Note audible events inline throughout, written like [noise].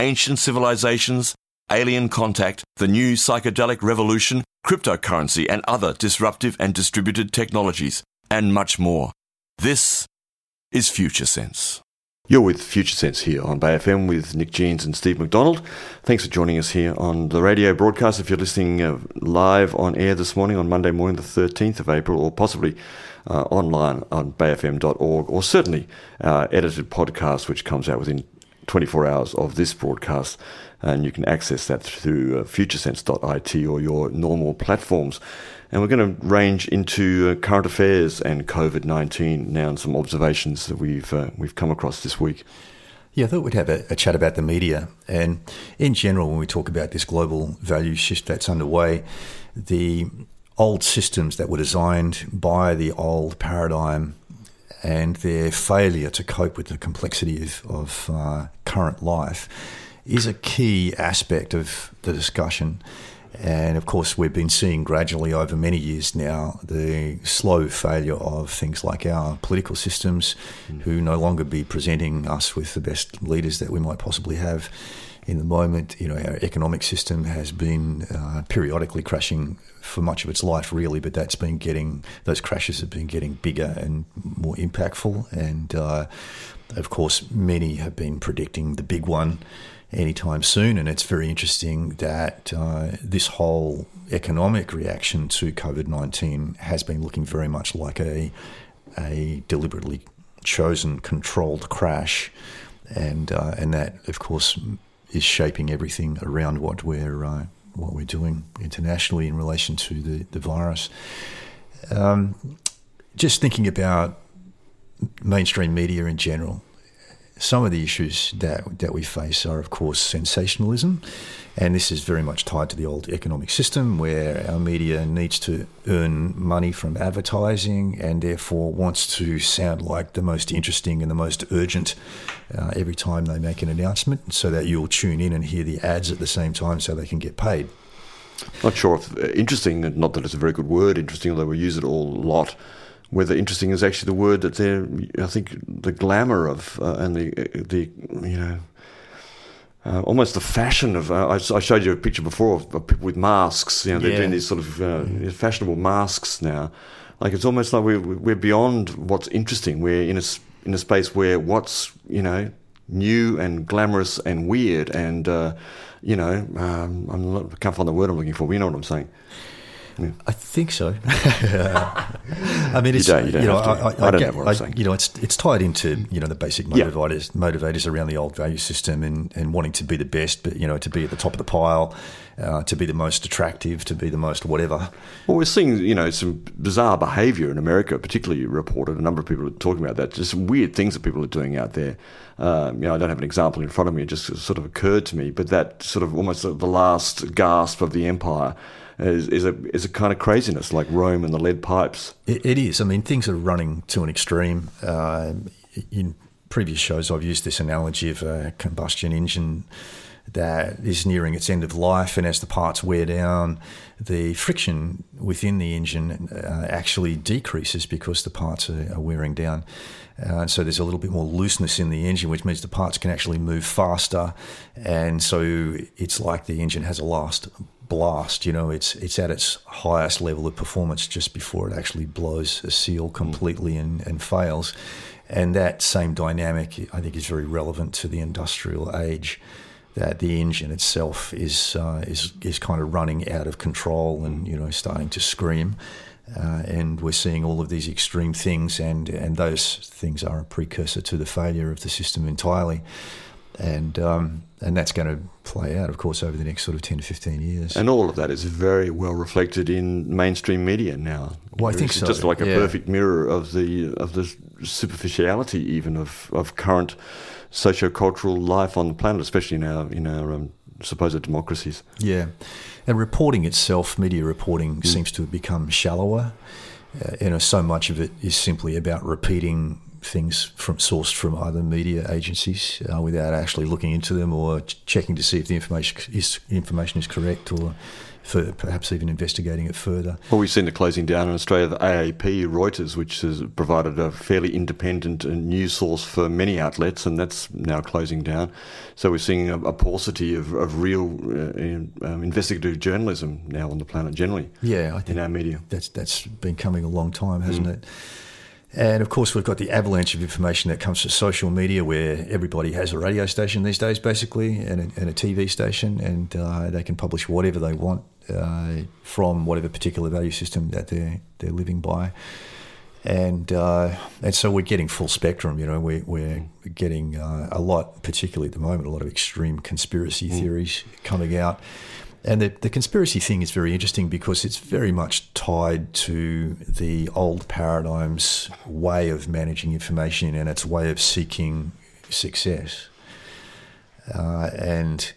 ancient civilizations, alien contact, the new psychedelic revolution, cryptocurrency, and other disruptive and distributed technologies, and much more. This is Future Sense. You're with Future Sense here on Bay FM with Nick Jeans and Steve McDonald. Thanks for joining us here on the radio broadcast. If you're listening uh, live on air this morning on Monday morning, the 13th of April, or possibly uh, online on bayfm.org, or certainly our edited podcast, which comes out within 24 hours of this broadcast. And you can access that through uh, futuresense.it or your normal platforms. And we're going to range into uh, current affairs and COVID 19 now and some observations that we've, uh, we've come across this week. Yeah, I thought we'd have a, a, chat about the media. And in general, when we talk about this global value shift that's underway, the old systems that were designed by the old paradigm and their failure to cope with the complexity of, of uh, current life is a key aspect of the discussion. And of course, we've been seeing gradually over many years now the slow failure of things like our political systems, mm. who no longer be presenting us with the best leaders that we might possibly have. In the moment, you know, our economic system has been uh, periodically crashing for much of its life, really, but that's been getting, those crashes have been getting bigger and more impactful. And uh, of course, many have been predicting the big one anytime soon. And it's very interesting that uh, this whole economic reaction to COVID 19 has been looking very much like a, a deliberately chosen, controlled crash. And, uh, and that, of course, is shaping everything around what we're uh, what we're doing internationally in relation to the, the virus. Um, just thinking about mainstream media in general, some of the issues that, that we face are, of course, sensationalism. And this is very much tied to the old economic system where our media needs to earn money from advertising and therefore wants to sound like the most interesting and the most urgent uh, every time they make an announcement so that you'll tune in and hear the ads at the same time so they can get paid. Not sure if uh, interesting, not that it's a very good word, interesting, although we use it all a lot whether interesting is actually the word that they're, I think, the glamour of uh, and the the you know. Uh, almost the fashion of. Uh, I, I, showed you a picture before of, of, people with masks. You know, they're yeah. doing these sort of uh, mm. fashionable masks now. Like it's almost like we're we're beyond what's interesting. We're in a in a space where what's you know new and glamorous and weird and uh, you know um, I'm not, I can't find the word I'm looking for. But you know what I'm saying. Yeah. I think so. [laughs] I mean, it's you, don't, you, don't you know, I, I, I, don't get, know what I'm saying. You know, it's it's tied into you know the basic motivators yeah. motivators around the old value system and, and wanting to be the best, but you know, to be at the top of the pile, uh, to be the most attractive, to be the most whatever. Well, we're seeing you know some bizarre behaviour in America, particularly reported. A number of people are talking about that. Just weird things that people are doing out there. Um, you know, I don't have an example in front of me. It just sort of occurred to me, but that sort of almost the last gasp of the empire is, is, a is a kind of craziness like Rome and the lead pipes. it, it is. I mean, things are running to an extreme. Uh, in previous shows, I've used this analogy of a combustion engine that is nearing its end of life, and as the parts wear down, the friction within the engine uh, actually decreases because the parts are, are wearing down. Uh, so there's a little bit more looseness in the engine, which means the parts can actually move faster, and so it's like the engine has a last blast. You know, it's it's at its highest level of performance just before it actually blows a seal completely and, and fails. And that same dynamic, I think, is very relevant to the industrial age. That the engine itself is uh, is is kind of running out of control and you know starting to scream. Uh, and we're seeing all of these extreme things, and, and those things are a precursor to the failure of the system entirely. and um, and that's going to play out, of course, over the next sort of ten to fifteen years. And all of that is very well reflected in mainstream media now. Well, I think it's so. Just like a yeah. perfect mirror of the of the superficiality, even of of current socio-cultural life on the planet, especially in our in our um, supposed democracies. Yeah, and reporting itself, media reporting, mm. seems to have become shallower. Uh, you know, so much of it is simply about repeating things from sourced from other media agencies uh, without actually looking into them or ch- checking to see if the information is information is correct or for perhaps even investigating it further. Well, we've seen the closing down in Australia of the AAP, Reuters, which has provided a fairly independent news source for many outlets, and that's now closing down. So we're seeing a, a paucity of, of real uh, um, investigative journalism now on the planet generally. Yeah, I think in our media. That's that's been coming a long time, hasn't mm. it? And of course, we've got the avalanche of information that comes to social media, where everybody has a radio station these days, basically, and a, and a TV station, and uh, they can publish whatever they want uh, from whatever particular value system that they're they're living by. And uh, and so we're getting full spectrum. You know, we're we're getting uh, a lot, particularly at the moment, a lot of extreme conspiracy mm. theories coming out. And the, the conspiracy thing is very interesting because it's very much tied to the old paradigm's way of managing information and its way of seeking success. Uh, and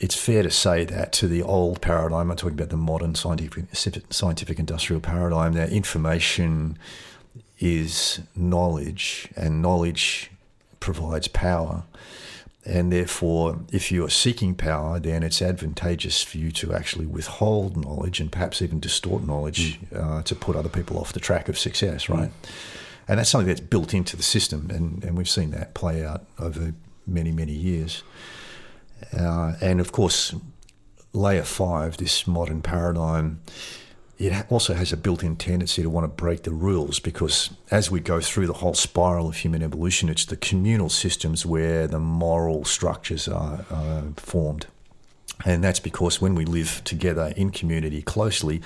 it's fair to say that to the old paradigm, I'm talking about the modern scientific, scientific industrial paradigm, that information is knowledge and knowledge provides power. And therefore, if you are seeking power, then it's advantageous for you to actually withhold knowledge and perhaps even distort knowledge mm. uh, to put other people off the track of success, right? Mm. And that's something that's built into the system, and, and we've seen that play out over many, many years. Uh, and of course, layer five, this modern paradigm, it also has a built-in tendency to want to break the rules because as we go through the whole spiral of human evolution, it's the communal systems where the moral structures are uh, formed. And that's because when we live together in community closely,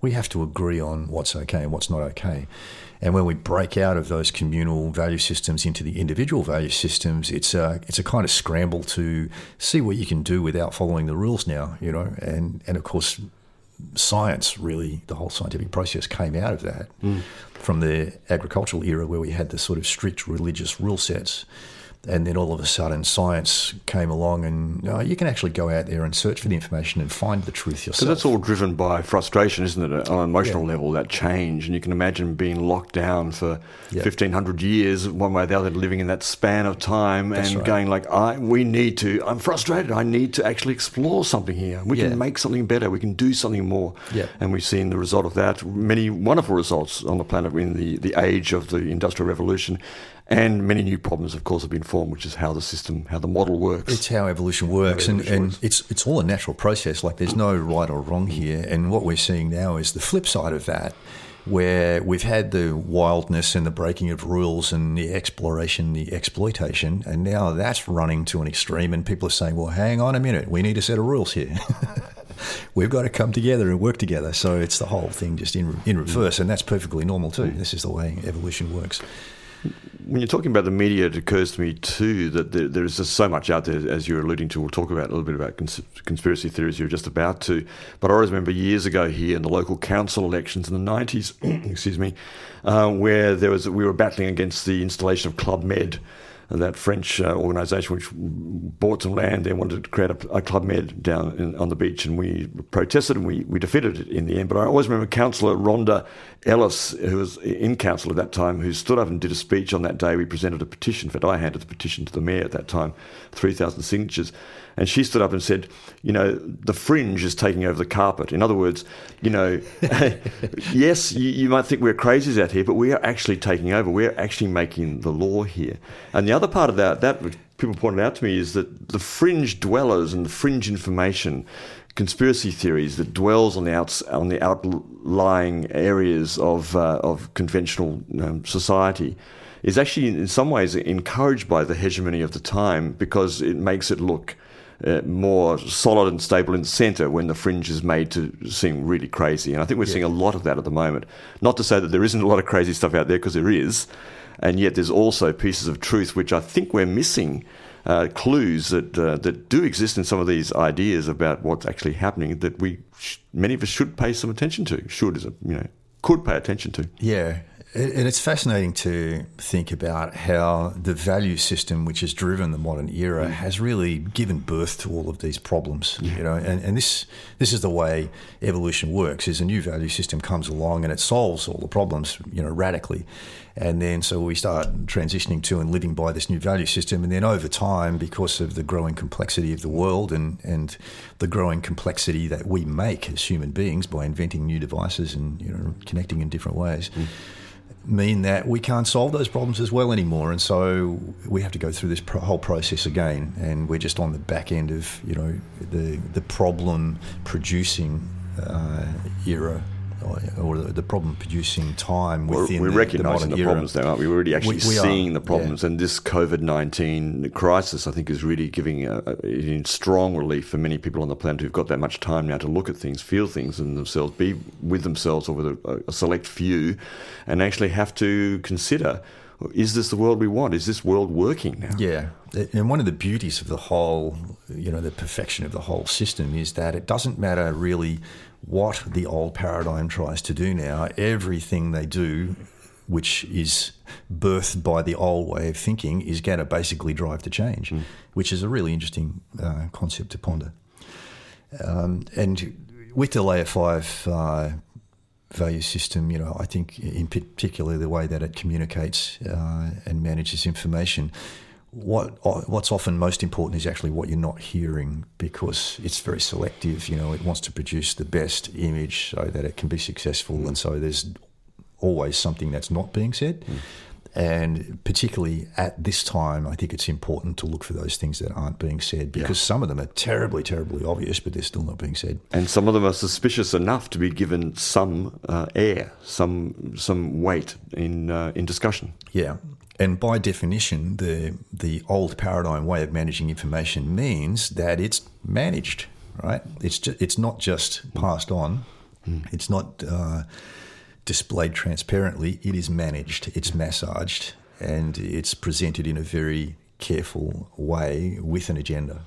we have to agree on what's okay and what's not okay. And when we break out of those communal value systems into the individual value systems, it's a it's a kind of scramble to see what you can do without following the rules now, you know. And and of course, science really the whole scientific process came out of that mm. from the agricultural era where we had the sort of strict religious rule sets and then all of a sudden science came along and uh, you can actually go out there and search for the information and find the truth yourself. Because that's all driven by frustration, isn't it, on an emotional yeah. level, that change. And you can imagine being locked down for yeah. 1,500 years, one way or the other, living in that span of time that's and right. going like, I, we need to, I'm frustrated, I need to actually explore something here. We yeah. can make something better, we can do something more. Yeah. And we've seen the result of that, many wonderful results on the planet in the, the age of the Industrial Revolution and many new problems, of course, have been formed, which is how the system, how the model works. It's how evolution works, how evolution and, works. and it's it's all a natural process. Like there's no right or wrong here. And what we're seeing now is the flip side of that, where we've had the wildness and the breaking of rules and the exploration, the exploitation, and now that's running to an extreme. And people are saying, "Well, hang on a minute, we need a set of rules here." [laughs] We've got to come together and work together. So it's the whole thing just in in reverse, and that's perfectly normal too. Mm. This is the way evolution works when you're talking about the media, it occurs to me too that there, there's just so much out there, as you're alluding to. We'll talk about a little bit about cons- conspiracy theories you're just about to. But I always remember years ago here in the local council elections in the 90s, [clears throat] excuse me, uh, where there was we were battling against the installation of Club Med that French uh, organisation which bought some land and wanted to create a, a Club Med down in, on the beach, and we protested and we, we defeated it in the end. But I always remember Councillor Rhonda Ellis, who was in council at that time, who stood up and did a speech on that day. We presented a petition. In fact, I handed the petition to the mayor at that time, 3,000 signatures. And she stood up and said, you know, the fringe is taking over the carpet. In other words, you know, [laughs] yes, you, you, might think we're crazies out here, but we are actually taking over. We're actually making the law here. And the other part of that, that people pointed out to me, is that the fringe dwellers and the fringe information conspiracy theories that dwells on the outs on the outlying areas of uh, of conventional um, society is actually in some ways encouraged by the hegemony of the time because it makes it look uh, more solid and stable in the centre when the fringe is made to seem really crazy. And I think we're yeah. seeing a lot of that at the moment. Not to say that there isn't a lot of crazy stuff out there, because there is. And yet there's also pieces of truth which I think we're missing uh, clues that uh, that do exist in some of these ideas about what's actually happening that we sh- many of us should pay some attention to. Should is a, you know could pay attention to. Yeah, and it's fascinating to think about how the value system, which has driven the modern era, mm. has really given birth to all of these problems. Yeah. You know, and, and this this is the way evolution works: is a new value system comes along and it solves all the problems, you know, radically. And then so we start transitioning to and living by this new value system. And then over time, because of the growing complexity of the world and, and the growing complexity that we make as human beings by inventing new devices and you know connecting in different ways. Mm mean that we can't solve those problems as well anymore, and so we have to go through this pro- whole process again. And we're just on the back end of you know the the problem producing uh, era or the problem producing time within we're, we're recognising the, the, problems now, aren't we? We're already actually we, we seeing are, the problems, yeah. and this COVID nineteen crisis, I think, is really giving a, a, strong relief for many people on the planet who've got that much time now to look at things, feel things in themselves, be with themselves or with a, a select few, and actually have to consider is this the world we want? Is this world working now? Yeah. And one of the beauties of the whole, you know, the perfection of the whole system is that it doesn't matter really what the old paradigm tries to do now. Everything they do, which is birthed by the old way of thinking, is going to basically drive to change, mm. which is a really interesting uh, concept to ponder. Um, and with the layer five uh, value system, you know, I think in particular the way that it communicates uh, and manages information what what's often most important is actually what you're not hearing because it's very selective. You know, it wants to produce the best image so that it can be successful, and so there's always something that's not being said. Mm. And particularly at this time, I think it's important to look for those things that aren't being said because yeah. some of them are terribly, terribly obvious, but they're still not being said. And some of them are suspicious enough to be given some uh, air, some some weight in uh, in discussion. Yeah, and by definition, the the old paradigm way of managing information means that it's managed, right? It's just, it's not just passed on. Mm. It's not uh, displayed transparently. It is managed. It's massaged, and it's presented in a very careful way with an agenda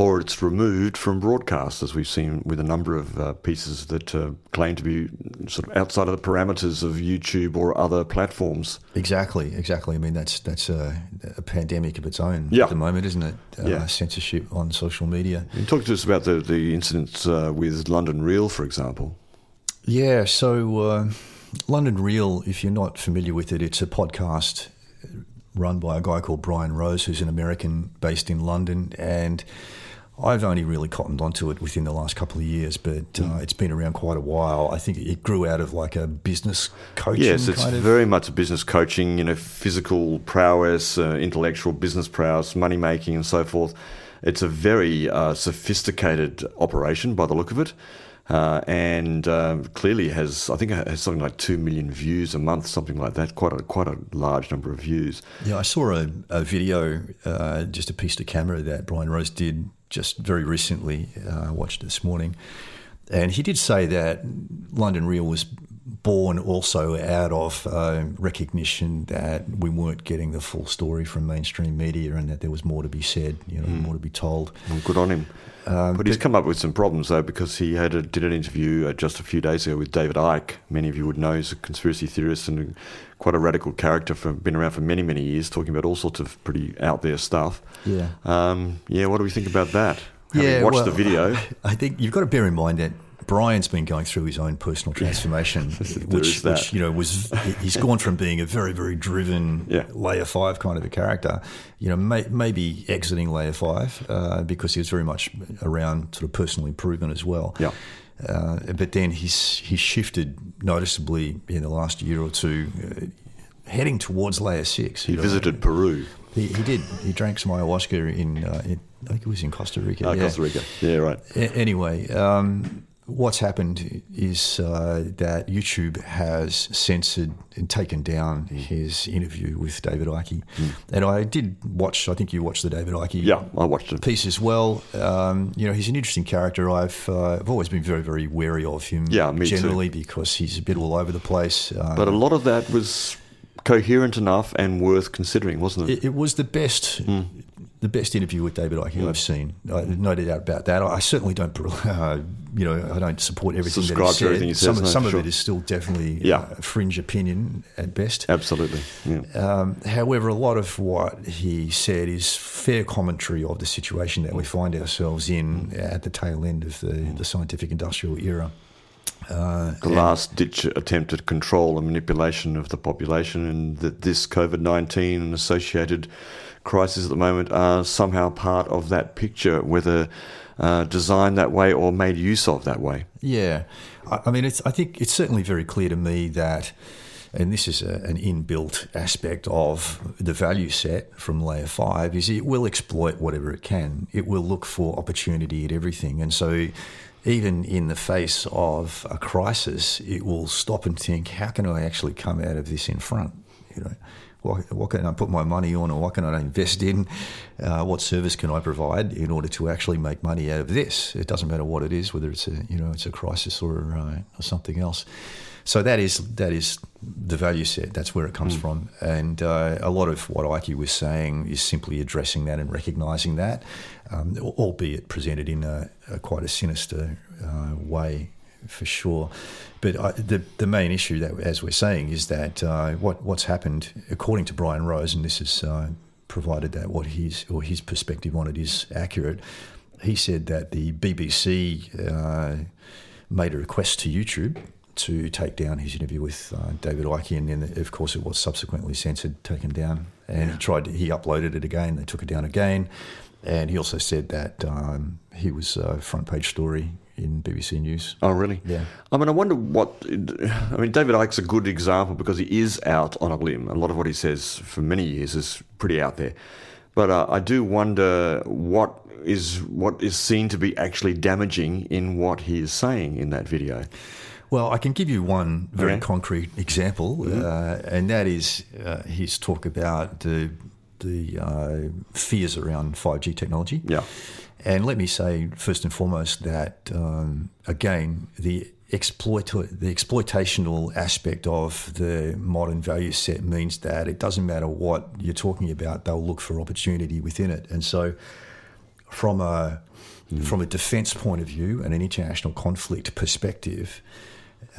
or it's removed from broadcast, as we've seen with a number of uh, pieces that uh, claim to be sort of outside of the parameters of YouTube or other platforms. Exactly, exactly. I mean, that's that's a, a pandemic of its own yeah. at the moment, isn't it? Uh, yeah. Censorship on social media. And talk to us about the the incidents uh, with London Real, for example. Yeah, so uh, London Real, if you're not familiar with it, it's a podcast run by a guy called Brian Rose, who's an American based in London, and I've only really cottoned onto it within the last couple of years, but uh, mm. it's been around quite a while. I think it grew out of like a business coaching. Yes, it's kind of. very much a business coaching. You know, physical prowess, uh, intellectual business prowess, money making, and so forth. It's a very uh, sophisticated operation by the look of it. Uh, and uh, clearly has I think it has something like two million views a month, something like that. Quite a quite a large number of views. Yeah, I saw a, a video, uh, just a piece to camera that Brian Rose did just very recently. Uh, watched this morning, and he did say that London Real was born also out of uh, recognition that we weren't getting the full story from mainstream media and that there was more to be said, you know, mm. more to be told. Well, good on him. Um, but he's come up with some problems though because he had a, did an interview uh, just a few days ago with David Icke. Many of you would know he's a conspiracy theorist and quite a radical character for been around for many many years, talking about all sorts of pretty out there stuff. Yeah, um, yeah. What do we think about that? Having yeah, watched well, the video. [laughs] I think you've got to bear in mind that Brian's been going through his own personal transformation, [laughs] which, which, you know was he's gone from being a very very driven yeah. layer five kind of a character, you know, may, maybe exiting layer five uh, because he was very much around sort of personal improvement as well. Yeah. Uh, but then he's he's shifted noticeably in the last year or two, uh, heading towards layer six. He visited Peru. He, he, did. He drank some ayahuasca in, uh, in, I think it was in Costa Rica. Oh, yeah. Costa Rica. Yeah, right. A- anyway, um, what's happened is uh, that YouTube has censored and taken down his interview with David Icke. Mm. And I did watch, I think you watched the David Icke yeah, I watched it. piece as well. Um, you know, he's an interesting character. I've, uh, I've always been very, very wary of him yeah, me generally too. because he's a bit all over the place. Um, but a lot of that was coherent enough and worth considering, wasn't it? It, it was the best. Mm the best interview with David Icke I've seen. I, no doubt about that. I certainly don't, [laughs] uh, you know, I don't support everything Subscribe that he to everything he Some, says, no, some sure. of it is still definitely Yeah. uh, fringe opinion at best. Absolutely. Yeah. Um, however, a lot of what he said is fair commentary of the situation that we find ourselves in at the tail end of the, the scientific industrial era. Uh, the last ditch attempt at control and manipulation of the population, and that this COVID 19 and associated crisis at the moment are somehow part of that picture, whether uh, designed that way or made use of that way. Yeah, I, I mean, it's, I think it's certainly very clear to me that, and this is a, an inbuilt aspect of the value set from layer five, is it will exploit whatever it can. It will look for opportunity at everything, and so. Even in the face of a crisis, it will stop and think, how can I actually come out of this in front? You know, what, what can I put my money on, or what can I invest in? Uh, what service can I provide in order to actually make money out of this? It doesn't matter what it is, whether it's a you know it's a crisis or, uh, or something else. So that is that is the value set. That's where it comes from, and uh, a lot of what Icke was saying is simply addressing that and recognising that, um, albeit presented in a, a quite a sinister uh, way for sure. But I, the the main issue that, as we're saying, is that uh, what what's happened, according to Brian Rose, and this is uh, provided that what his or his perspective on it is accurate. He said that the BBC uh, made a request to YouTube to take down his interview with uh, David Icke, and then of course it was subsequently censored, taken down, and he tried. To, he uploaded it again. They took it down again, and he also said that um, he was a front page story in BBC News. Oh, really? Yeah. I mean, I wonder what. I mean, David Icke's a good example because he is out on a limb. A lot of what he says for many years is pretty out there. But uh, I do wonder what is what is seen to be actually damaging in what he is saying in that video. Well, I can give you one very Okay. concrete example, uh, and that is uh, his talk about the the uh, fears around five G technology. Yeah. And let me say first and foremost that um, again the exploit the exploitational aspect of the modern value set means that it doesn't matter what you're talking about; they'll look for opportunity within it, and so from a from a defence point of view and an international conflict perspective,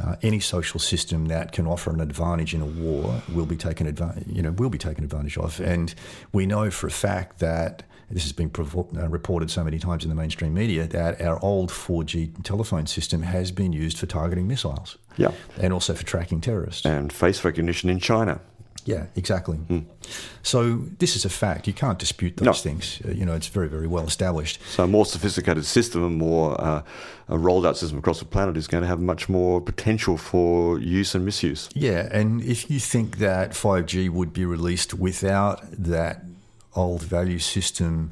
uh, any social system that can offer an advantage in a war will be taken advantage. You know, will be taken advantage of, and we know for a fact that this has been provo- uh, reported so many times in the mainstream media that our old 4G telephone system has been used for targeting missiles, Yeah. and also for tracking terrorists. And face recognition in China. Yeah, exactly. So this is a fact. You can't dispute those No. things. Uh, you know, it's very, very well established. So a more sophisticated system, a more uh, a rolled out system across the planet is going to have much more potential for use and misuse. Yeah, and if you think that 5G would be released without that old value system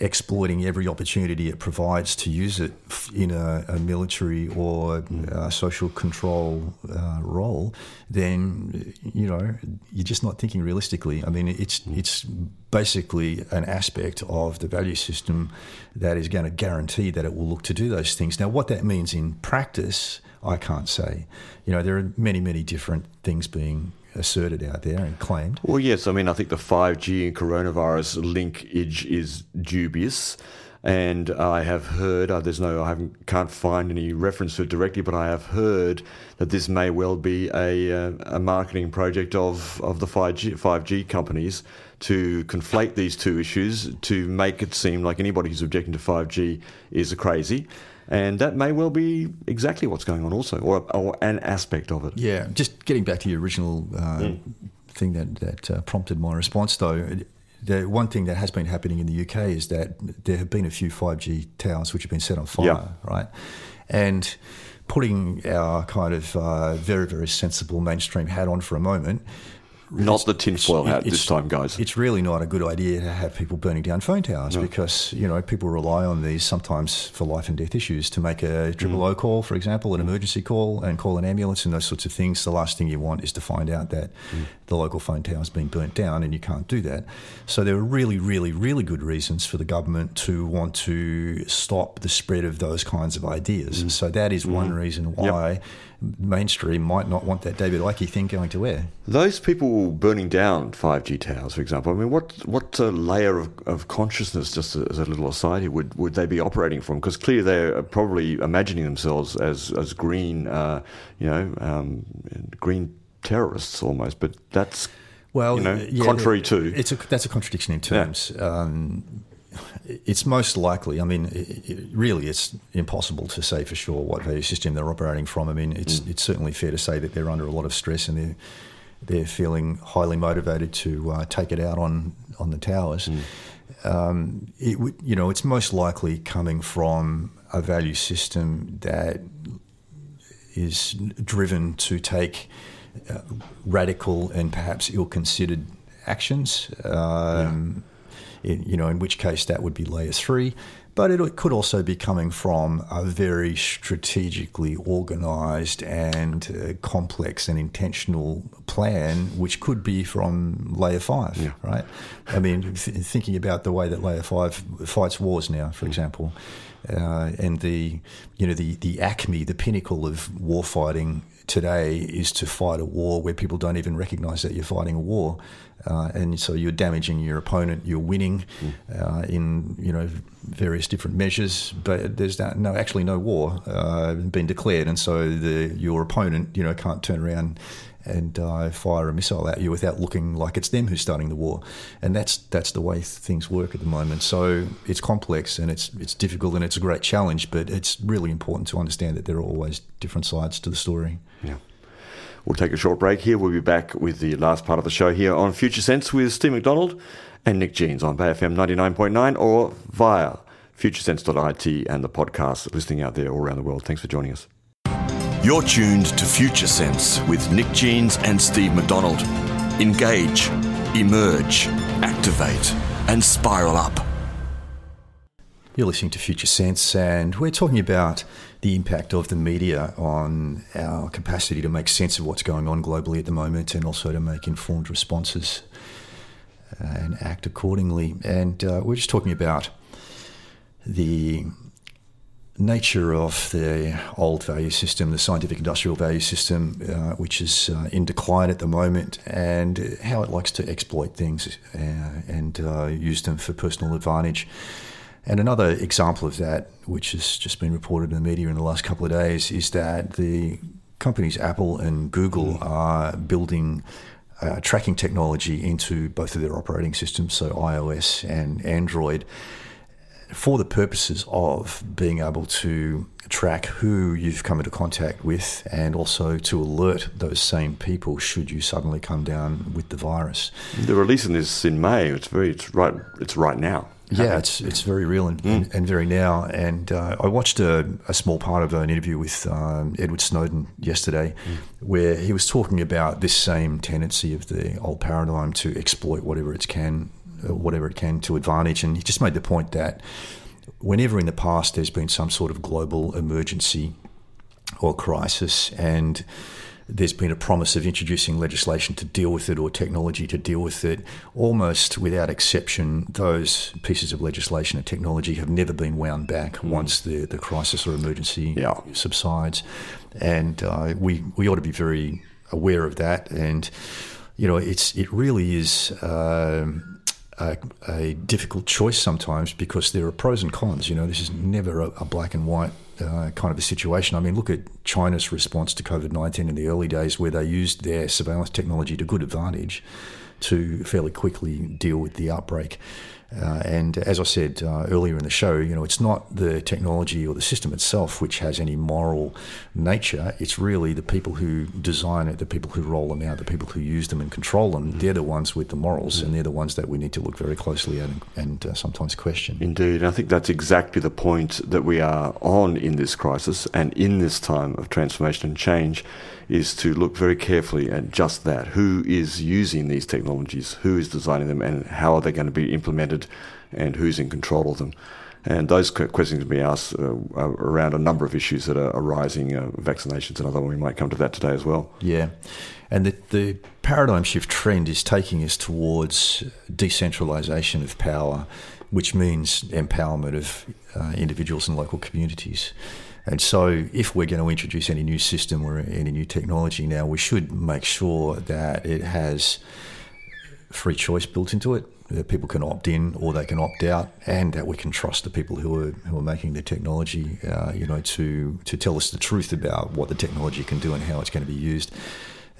exploiting every opportunity it provides to use it in a, a military or uh, social control uh, role, then you know you're just not thinking realistically. I mean, it's it's basically an aspect of the value system that is going to guarantee that it will look to do those things. Now, what that means in practice, I can't say. You know, there are many, many different things being asserted out there and claimed. Well, yes. I mean, I think the 5G and coronavirus linkage is dubious. And I have heard, uh, there's no, I can't find any reference to it directly, but I have heard that this may well be a, uh, a marketing project of, of the 5G, 5G companies to conflate these two issues to make it seem like anybody who's objecting to 5G is a crazy. And that may well be exactly what's going on, also, or, or an aspect of it. Yeah, just getting back to the original uh, thing that that uh, prompted my response, though. The one thing that has been happening in the UK is that there have been a few 5G towers which have been set on fire, Yeah. right? And putting our kind of uh, very, very sensible mainstream hat on for a moment, Not the tinfoil hat it's- this time, guys. It's really not a good idea to have people burning down phone towers because you know people rely on these sometimes for life and death issues to make a triple Mm. O call, for example, an emergency call, and call an ambulance and those sorts of things. The last thing you want is to find out that Mm. the local phone tower has been burnt down, and you can't do that. So there are really, really, really good reasons for the government to want to stop the spread of those kinds of ideas. Mm. So that is one reason why mainstream might not want that David Icke thing going to air. Those people burning down 5G towers, for example, I mean, what what uh, layer of, of consciousness, just as a little aside here, would, would they be operating from? Because clearly they're probably imagining themselves as, as green, uh, you know, um, green terrorists almost, but that's well, you know, yeah, contrary to it's a that's a contradiction in terms. Yeah. Um, it's most likely. I mean, it, it, really, it's impossible to say for sure what value system they're operating from. I mean, it's mm. it's certainly fair to say that they're under a lot of stress and they're they're feeling highly motivated to uh, take it out on on the towers. Mm. Um, it you know, it's most likely coming from a value system that is driven to take uh, radical and perhaps ill-considered actions. Um, yeah in, you know, in which case that would be layer three. But it could also be coming from a very strategically organized and uh, complex and intentional plan, which could be from layer five, yeah. right? I mean, th- thinking about the way that layer five fights wars now, for example, uh, and the, you know, the, the acme, the pinnacle of war fighting today is to fight a war where people don't even recognize that you're fighting a war. Uh, and so you're damaging your opponent, you're winning uh, in you know various different measures, but there's no actually no war uh, been declared, and so the, your opponent you know can't turn around and uh, fire a missile at you without looking like it's them who's starting the war, and that's that's the way things work at the moment. So it's complex and it's it's difficult and it's a great challenge, but it's really important to understand that there are always different sides to the story. Yeah. We'll take a short break here. We'll be back with the last part of the show here on Future Sense with Steve McDonald and Nick Jeans on Bay FM 99.9 or via futuresense.it and the podcast listening out there all around the world. Thanks for joining us. You're tuned to Future Sense with Nick Jeans and Steve McDonald. Engage, emerge, activate, and spiral up. You're listening to Future Sense, and we're talking about the impact of the media on our capacity to make sense of what's going on globally at the moment and also to make informed responses uh, and act accordingly. And uh, we're just talking about the nature of the old value system, the scientific industrial value system, uh, which is uh, in decline at the moment, and how it likes to exploit things uh, and uh, use them for personal advantage. And another example of that, which has just been reported in the media in the last couple of days, is that the companies Apple and Google mm. are building uh, tracking technology into both of their operating systems, so iOS and Android, for the purposes of being able to track who you've come into contact with and also to alert those same people should you suddenly come down with the virus. They're releasing this in May. It's very it's right it's right now. Yeah, it's it's very real and, mm. and very now. And uh, I watched a, a, small part of an interview with um, Edward Snowden yesterday, mm. where he was talking about this same tendency of the old paradigm to exploit whatever it can, uh, whatever it can to advantage. And he just made the point that whenever in the past there's been some sort of global emergency or crisis, and there's been a promise of introducing legislation to deal with it or technology to deal with it. Almost without exception, those pieces of legislation and technology have never been wound back mm. once the, the crisis or emergency yeah. subsides. And uh, we, we ought to be very aware of that. And, you know, it's it really is. Um, a, a, difficult choice sometimes because there are pros and cons. You know, this is never a, a black and white uh, kind of a situation. I mean, look at China's response to COVID 19 in the early days, where they used their surveillance technology to good advantage to fairly quickly deal with the outbreak. Uh, and as I said uh, earlier in the show, you know, it's not the technology or the system itself which has any moral nature. It's really the people who design it, the people who roll them out, the people who use them and control them. Mm. They're the ones with the morals, mm. and they're the ones that we need to look very closely at and, and uh, sometimes question. Indeed, I think that's exactly the point that we are on in this crisis and in this time of transformation and change is to look very carefully at just that. Who is using these technologies? Who is designing them? And how are they going to be implemented? And who's in control of them? And those questions can be asked uh, around a number of issues that are arising, uh, vaccinations and other. We might come to that today as well. Yeah, and the, the paradigm shift trend is taking us towards decentralisation of power, which means empowerment of uh, individuals and local communities. And so, if we're going to introduce any new system or any new technology now, we should make sure that it has free choice built into it. That people can opt in or they can opt out, and that we can trust the people who are who are making the technology, uh, you know, to to tell us the truth about what the technology can do and how it's going to be used.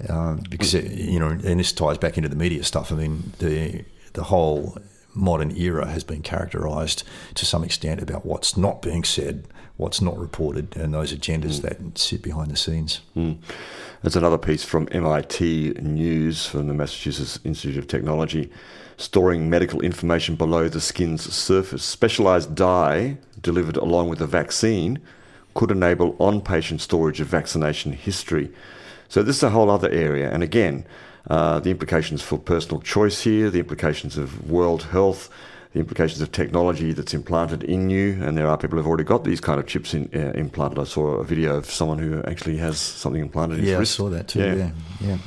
Um, because it, you know, and this ties back into the media stuff. I mean, the the whole modern era has been characterised to some extent about what's not being said, what's not reported, and those agendas mm. that sit behind the scenes. Mm. There's another piece from MIT News from the Massachusetts Institute of Technology storing medical information below the skin's surface. Specialized dye delivered along with a vaccine could enable on patient storage of vaccination history. So, this is a whole other area. And again, uh, the implications for personal choice here, the implications of world health, the implications of technology that's implanted in you, and there are people who've already got these kind of chips in, uh, implanted. I saw a video of someone who actually has something implanted in yeah, his wrist. Yeah, I saw that too. Yeah, yeah. yeah.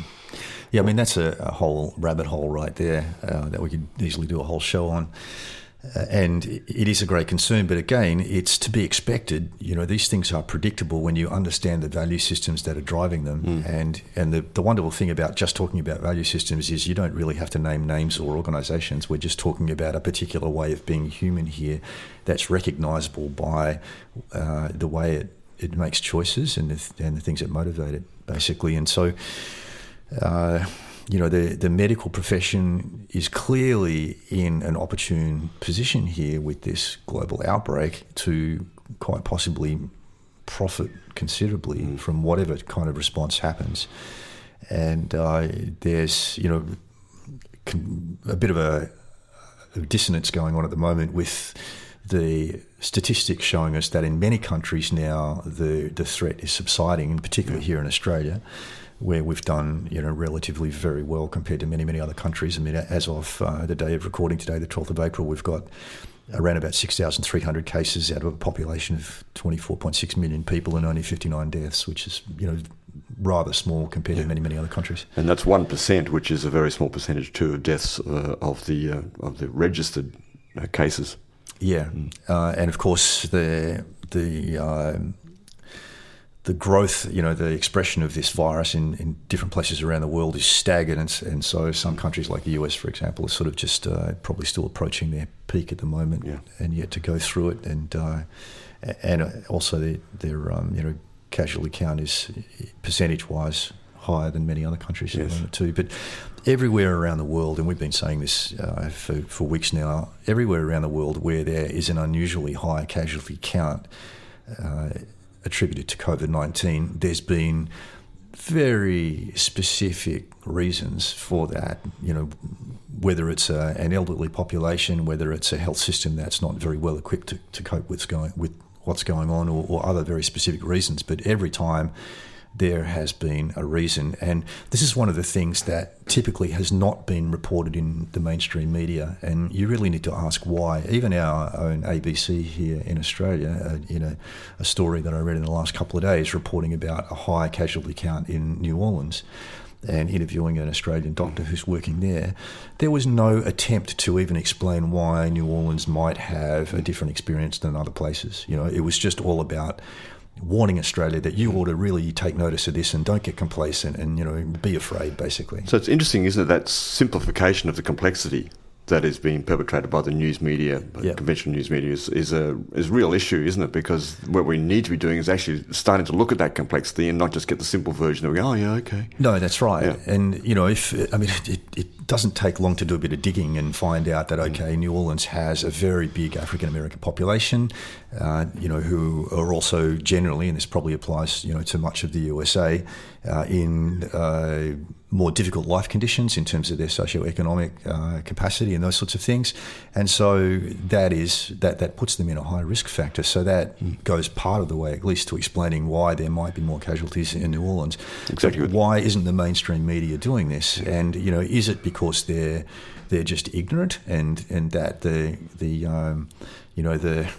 yeah I mean, that's a, a, whole rabbit hole right there uh, that we could easily do a whole show on. Uh, and it is a great concern, but again, it's to be expected. You know, these things are predictable when you understand the value systems that are driving them. Mm. And and the, the wonderful thing about just talking about value systems is you don't really have to name names or organisations. We're just talking about a particular way of being human here that's recognisable by uh, the way it, it makes choices and the, and the things that motivate it, basically. And so. Uh, you know, the, the medical profession is clearly in an opportune position here with this global outbreak to quite possibly profit considerably mm. from whatever kind of response happens. And uh, there's, you know, a bit of a, a dissonance going on at the moment with the statistics showing us that in many countries now the, the threat is subsiding, in particular yeah. here in Australia where we've done you know relatively very well compared to many many other countries. I mean, as of uh, the day of recording today, the 12th of April, we've got around about 6,300 cases out of a population of 24.6 million people and only 59 deaths, which is you know rather small compared yeah. to many many other countries. And that's one percent, which is a very small percentage too of deaths uh, of the uh, of the registered uh, cases. Yeah, mm. Uh, and of course the the um, the growth, you know, the expression of this virus in, in different places around the world is staggered. And, and so some countries like the US, for example, are sort of just uh, probably still approaching their peak at the moment yeah. and yet to go through it. And uh, and also their, their um, you know, casualty count is percentage-wise higher than many other countries yes. at the moment too. But everywhere around the world, and we've been saying this uh, for, for weeks now, everywhere around the world where there is an unusually high casualty count, uh, attributed to COVID 19, there's been very specific reasons for that. You know, whether it's a, an elderly population, whether it's a health system that's not very well equipped to, to cope with, going, with what's going on, or, or other very specific reasons. But every time there has been a reason. And this is one of the things that typically has not been reported in the mainstream media. And you really need to ask why. Even our own ABC here in Australia, uh, in a, a story that I read in the last couple of days, reporting about a high casualty count in New Orleans and interviewing an Australian doctor who's working there, there was no attempt to even explain why New Orleans might have a different experience than other places. You know, it was just all about warning Australia that you ought to really take notice of this and don't get complacent and you know be afraid basically. So it's interesting, isn't it, that simplification of the complexity that is being perpetrated by the news media, yep. conventional news media, is, is a is a real issue, isn't it? Because what we need to be doing is actually starting to look at that complexity and not just get the simple version of, oh yeah, okay. No, that's right. Yeah. And you know, if I mean, it, it doesn't take long to do a bit of digging and find out that mm. okay, New Orleans has a very big African American population, uh, you know, who are also generally, and this probably applies, you know, to much of the USA, uh, in uh, more difficult life conditions in terms of their socioeconomic uh, capacity and those sorts of things, and so that is that that puts them in a high risk factor. So that mm. goes part of the way, at least, to explaining why there might be more casualties in New Orleans. Exactly. But why isn't the mainstream media doing this? And you know, is it because they're they're just ignorant, and and that the the um, you know the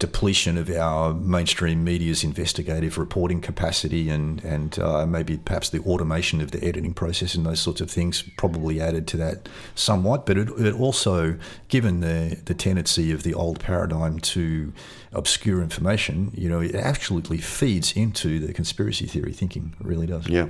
depletion of our mainstream media's investigative reporting capacity and and uh, maybe perhaps the automation of the editing process and those sorts of things probably added to that somewhat. But it, it also, given the the tendency of the old paradigm to obscure information, you know, it absolutely feeds into the conspiracy theory thinking. It really does. Yeah.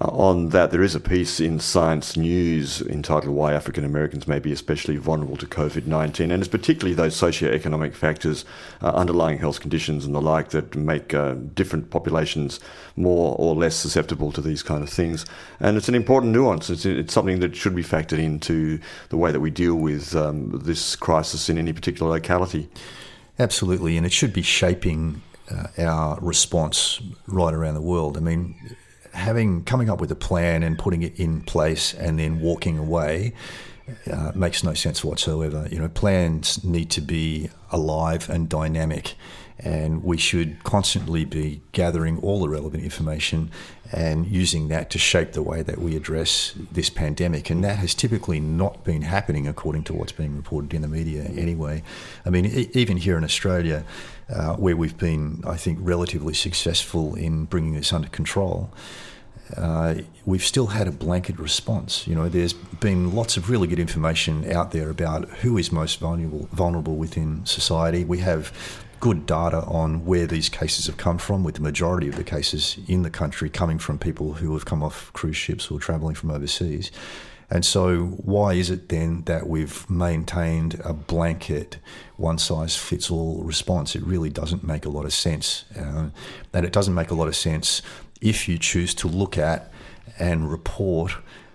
Uh, on that, there is a piece in Science News entitled Why African Americans May Be Especially Vulnerable to COVID 19. And it's particularly those socio-economic factors, uh, underlying health conditions, and the like that make uh, different populations more or less susceptible to these kind of things. And it's an important nuance. It's, it's something that should be factored into the way that we deal with um, this crisis in any particular locality. Absolutely. And it should be shaping uh, our response right around the world. I mean, having coming up with a plan and putting it in place and then walking away uh, makes no sense whatsoever. You know, plans need to be alive and dynamic, and we should constantly be gathering all the relevant information and using that to shape the way that we address this pandemic. And that has typically not been happening according to what's being reported in the media anyway. I mean, e- even here in Australia, uh, where we've been, I think, relatively successful in bringing this under control. Uh, we've still had a blanket response. You know, there's been lots of really good information out there about who is most vulnerable, vulnerable within society. We have good data on where these cases have come from, with the majority of the cases in the country coming from people who have come off cruise ships or travelling from overseas. And so, why is it then that we've maintained a blanket, one size fits all response? It really doesn't make a lot of sense. Uh, and it doesn't make a lot of sense if you choose to look at and report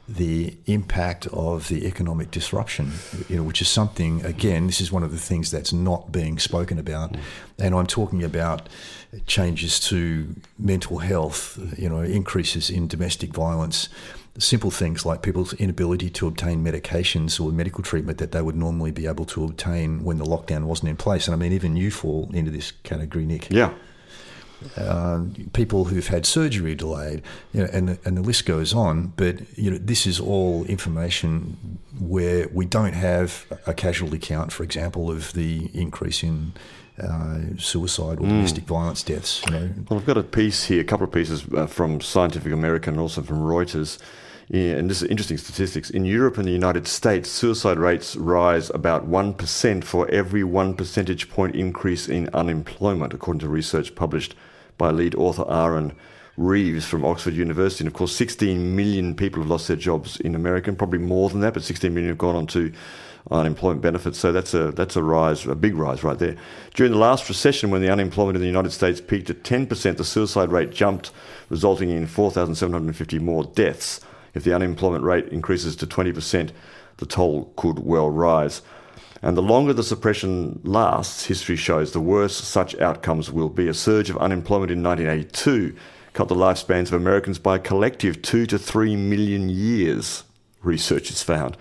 the impact of the economic disruption, you know, which is something, again, this is one of the things that's not being spoken about. And I'm talking about changes to mental health, you know, increases in domestic violence, simple things like people's inability to obtain medications or medical treatment that they would normally be able to obtain when the lockdown wasn't in place. And I mean, even you fall into this category, Nick. Yeah. Uh, people who've had surgery delayed, you know, and the, and the list goes on. But you know, this is all information where we don't have a casualty count, for example, of the increase in uh, suicide or mm. domestic violence deaths. You know. Well, I've got a piece here, a couple of pieces uh, from Scientific American and also from Reuters. Yeah, and this is interesting statistics. In Europe and the United States, suicide rates rise about 1% for every one percentage point increase in unemployment, according to research published by lead author Aaron Reeves from Oxford University. And of course, 16 million people have lost their jobs in America, and probably more than that, but 16 million have gone on to unemployment benefits. So that's a that's a rise, a big rise right there. During the last recession, when the unemployment in the United States peaked at 10%, the suicide rate jumped, resulting in 4,750 more deaths. If the unemployment rate increases to 20%, the toll could well rise. And the longer the suppression lasts, history shows, the worse such outcomes will be. A surge of unemployment in 1982 cut the lifespans of Americans by a collective two to three million years, researchers found.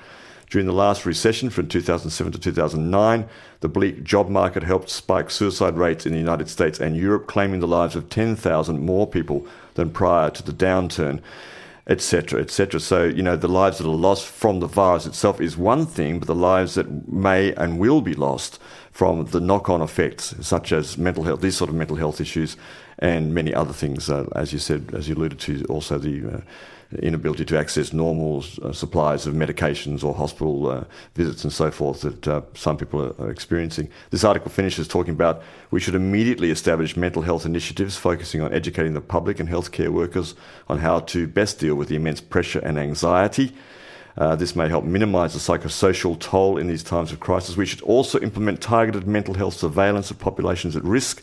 During the last recession from 2007 to 2009, the bleak job market helped spike suicide rates in the United States and Europe, claiming the lives of 10,000 more people than prior to the downturn etc., etc. So, you know, the lives that are lost from the virus itself is one thing, but the lives that may and will be lost from the knock on effects, such as mental health, these sort of mental health issues, and many other things, uh, as you said, as you alluded to, also the uh, inability to access normal uh, supplies of medications or hospital uh, visits and so forth that uh, some people are, experiencing. This article finishes talking about we should immediately establish mental health initiatives focusing on educating the public and healthcare workers on how to best deal with the immense pressure and anxiety. Uh, this may help minimize the psychosocial toll in these times of crisis. We should also implement targeted mental health surveillance of populations at risk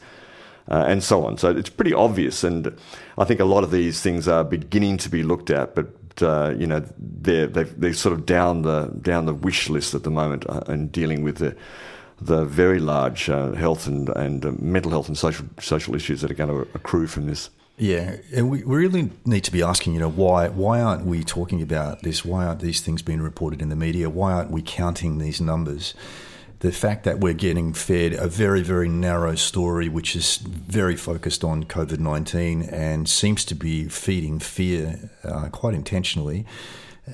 uh, and so on. So it's pretty obvious, and I think a lot of these things are beginning to be looked at, but. Uh, you know, they're, they're sort of down the down the wish list at the moment uh, in dealing with the the very large uh, health and and uh, mental health and social social issues that are going to accrue from this. Yeah, and we really need to be asking, you know, why why aren't we talking about this? Why aren't these things being reported in the media? Why aren't we counting these numbers? The fact that we're getting fed a very, very narrow story, which is very focused on COVID 19 and seems to be feeding fear uh, quite intentionally.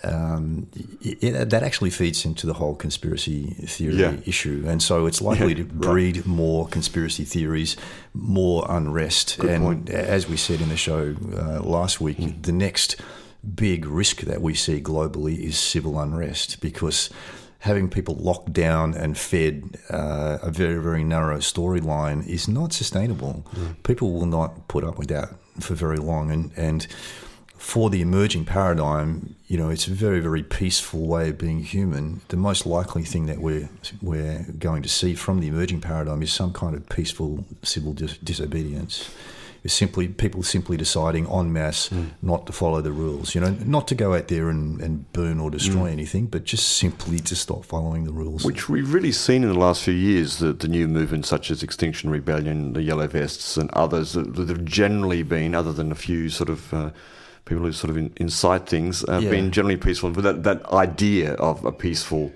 um, it, that actually feeds into the whole conspiracy theory yeah. issue, and so it's likely [laughs] yeah, to breed right. more conspiracy theories, more unrest. Good and point. as we said in the show uh, last week, mm. the next big risk that we see globally is civil unrest because having people locked down and fed uh, a very, very narrow storyline is not sustainable. Mm. People will not put up with that for very long. And, and for the emerging paradigm, you know, it's a very, very peaceful way of being human. The most likely thing that we're, we're going to see from the emerging paradigm is some kind of peaceful civil dis- disobedience is simply people simply deciding en masse mm. not to follow the rules. You know, not to go out there and, and burn or destroy mm. anything, but just simply to stop following the rules. Which we've really seen in the last few years, the, the new movements such as Extinction Rebellion, the Yellow Vests, and others that, that have generally been, other than a few sort of. Uh, people who sort of incite things have yeah. been generally peaceful. But that, that idea of a peaceful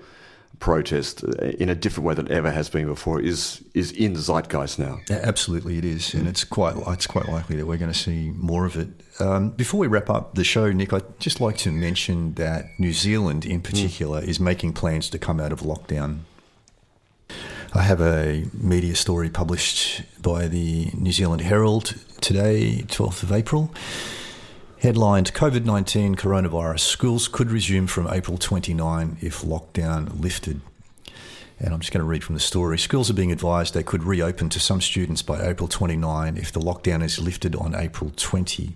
protest in a different way than ever has been before is is in the zeitgeist now. Absolutely, it is, and it's quite it's quite likely that we're going to see more of it. Um, before we wrap up the show, Nick, I'd just like to mention that New Zealand, in particular, mm. is making plans to come out of lockdown. I have a media story published by the New Zealand Herald today, 12th of April Headlined COVID 19 coronavirus schools could resume from April 29 if lockdown lifted. And I'm just going to read from the story. Schools are being advised they could reopen to some students by April 29 if the lockdown is lifted on April 20.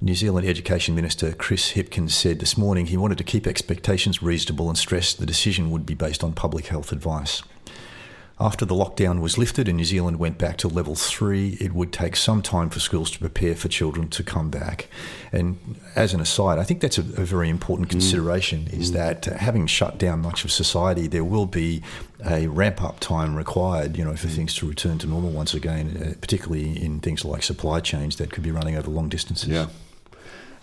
New Zealand Education Minister Chris Hipkins said this morning he wanted to keep expectations reasonable and stressed the decision would be based on public health advice. After the lockdown was lifted and New Zealand went back to level three, it would take some time for schools to prepare for children to come back. And as an aside, I think that's a, a very important mm. consideration mm. is mm. that having shut down much of society, there will be a ramp up time required, you know, for mm. things to return to normal once again, uh, particularly in things like supply chains that could be running over long distances. Yeah.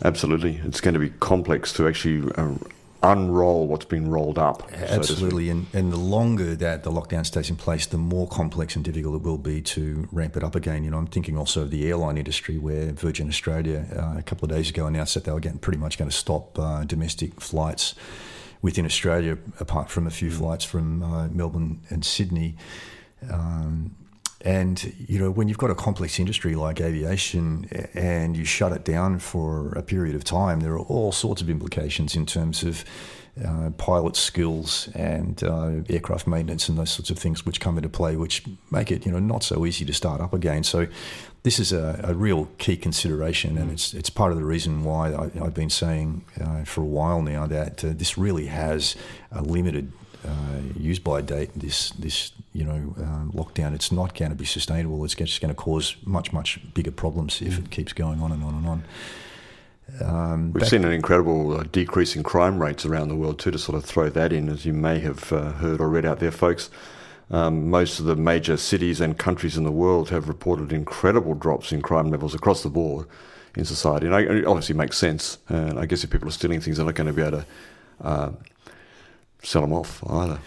Absolutely. It's going to be complex to actually uh, unroll what's been rolled up. Absolutely, so and, and the longer that the lockdown stays in place, the more complex and difficult it will be to ramp it up again. You know, I'm thinking also of the airline industry, where Virgin Australia uh, a couple of days ago announced that they were getting pretty much going to stop uh, domestic flights within Australia, apart from a few flights from uh, Melbourne and Sydney. Um, and you know, when you've got a complex industry like aviation and you shut it down for a period of time, there are all sorts of implications in terms of uh, pilot skills and uh, aircraft maintenance and those sorts of things which come into play, which make it you know not so easy to start up again. So this is a, a real key consideration, and it's it's part of the reason why I, have been saying uh, for a while now that uh, this really has a limited use by date, this this you know uh, lockdown, it's not going to be sustainable. It's just going to cause much much bigger problems if it keeps going on and on and on. Um, We've seen an incredible uh, decrease in crime rates around the world too. To sort of throw that in, as you may have uh, heard or read out there, folks. Um, most of the major cities and countries in the world have reported incredible drops in crime levels across the board in society. And I, it obviously makes sense. And I guess if people are stealing things, they're not going to be able to uh, sell them off either.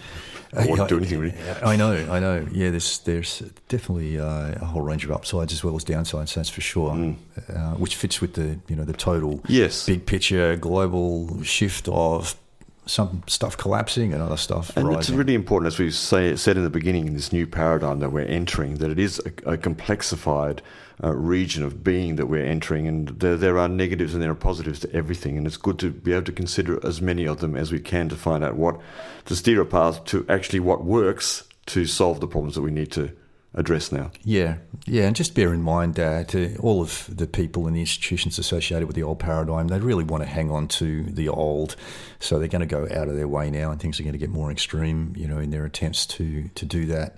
Uh, or do anything really. I know, I know. Yeah, there's there's definitely uh, a whole range of upsides as well as downsides. That's for sure. Mm. Uh, which fits with the you know the total yes big picture global shift of some stuff collapsing and other stuff and rising. it's really important as we say said in the beginning in this new paradigm that we're entering that it is a, a complexified uh, region of being that we're entering, and there, there are negatives and there are positives to everything, and it's good to be able to consider as many of them as we can to find out what to steer a path to actually what works to solve the problems that we need to address now. Yeah, yeah, and just bear in mind that uh, all of the people and the institutions associated with the old paradigm, they really want to hang on to the old, so they're going to go out of their way now, and things are going to get more extreme, you know, in their attempts to to do that.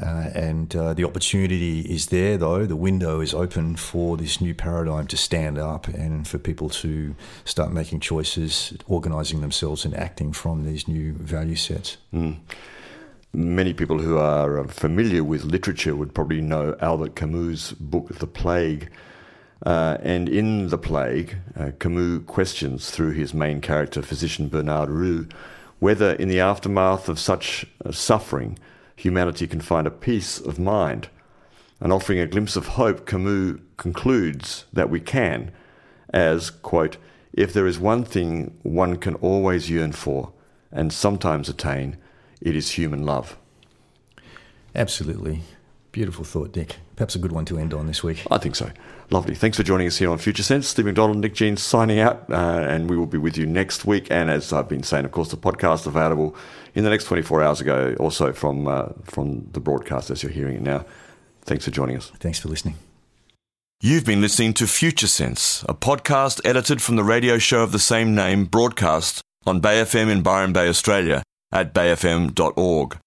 Uh, and uh, the opportunity is there, though. The window is open for this new paradigm to stand up and for people to start making choices, organising themselves, and acting from these new value sets. Mm. Many people who are uh, familiar with literature would probably know Albert Camus' book, The Plague. Uh, and in The Plague, uh, Camus questions through his main character, physician Bernard Rieux, whether in the aftermath of such uh, suffering, humanity can find a peace of mind. And offering a glimpse of hope, Camus concludes that we can, as, quote, if there is one thing one can always yearn for and sometimes attain, it is human love. Absolutely. Beautiful thought, Dick. Perhaps a good one to end on this week. I think so. Lovely. Thanks for joining us here on Future Sense. Steve McDonald, Nick Jeans signing out, uh, and we will be with you next week. And as I've been saying, of course, the podcast available in the next 24 hours ago, also from uh, from the broadcast as you're hearing it now. Thanks for joining us. Thanks for listening. You've been listening to Future Sense, a podcast edited from the radio show of the same name, broadcast on Bay FM in Byron Bay, Australia, at bayfm.org.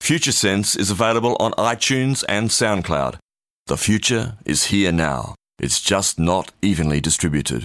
Future Sense is available on iTunes and SoundCloud. The future is here now. It's just not evenly distributed.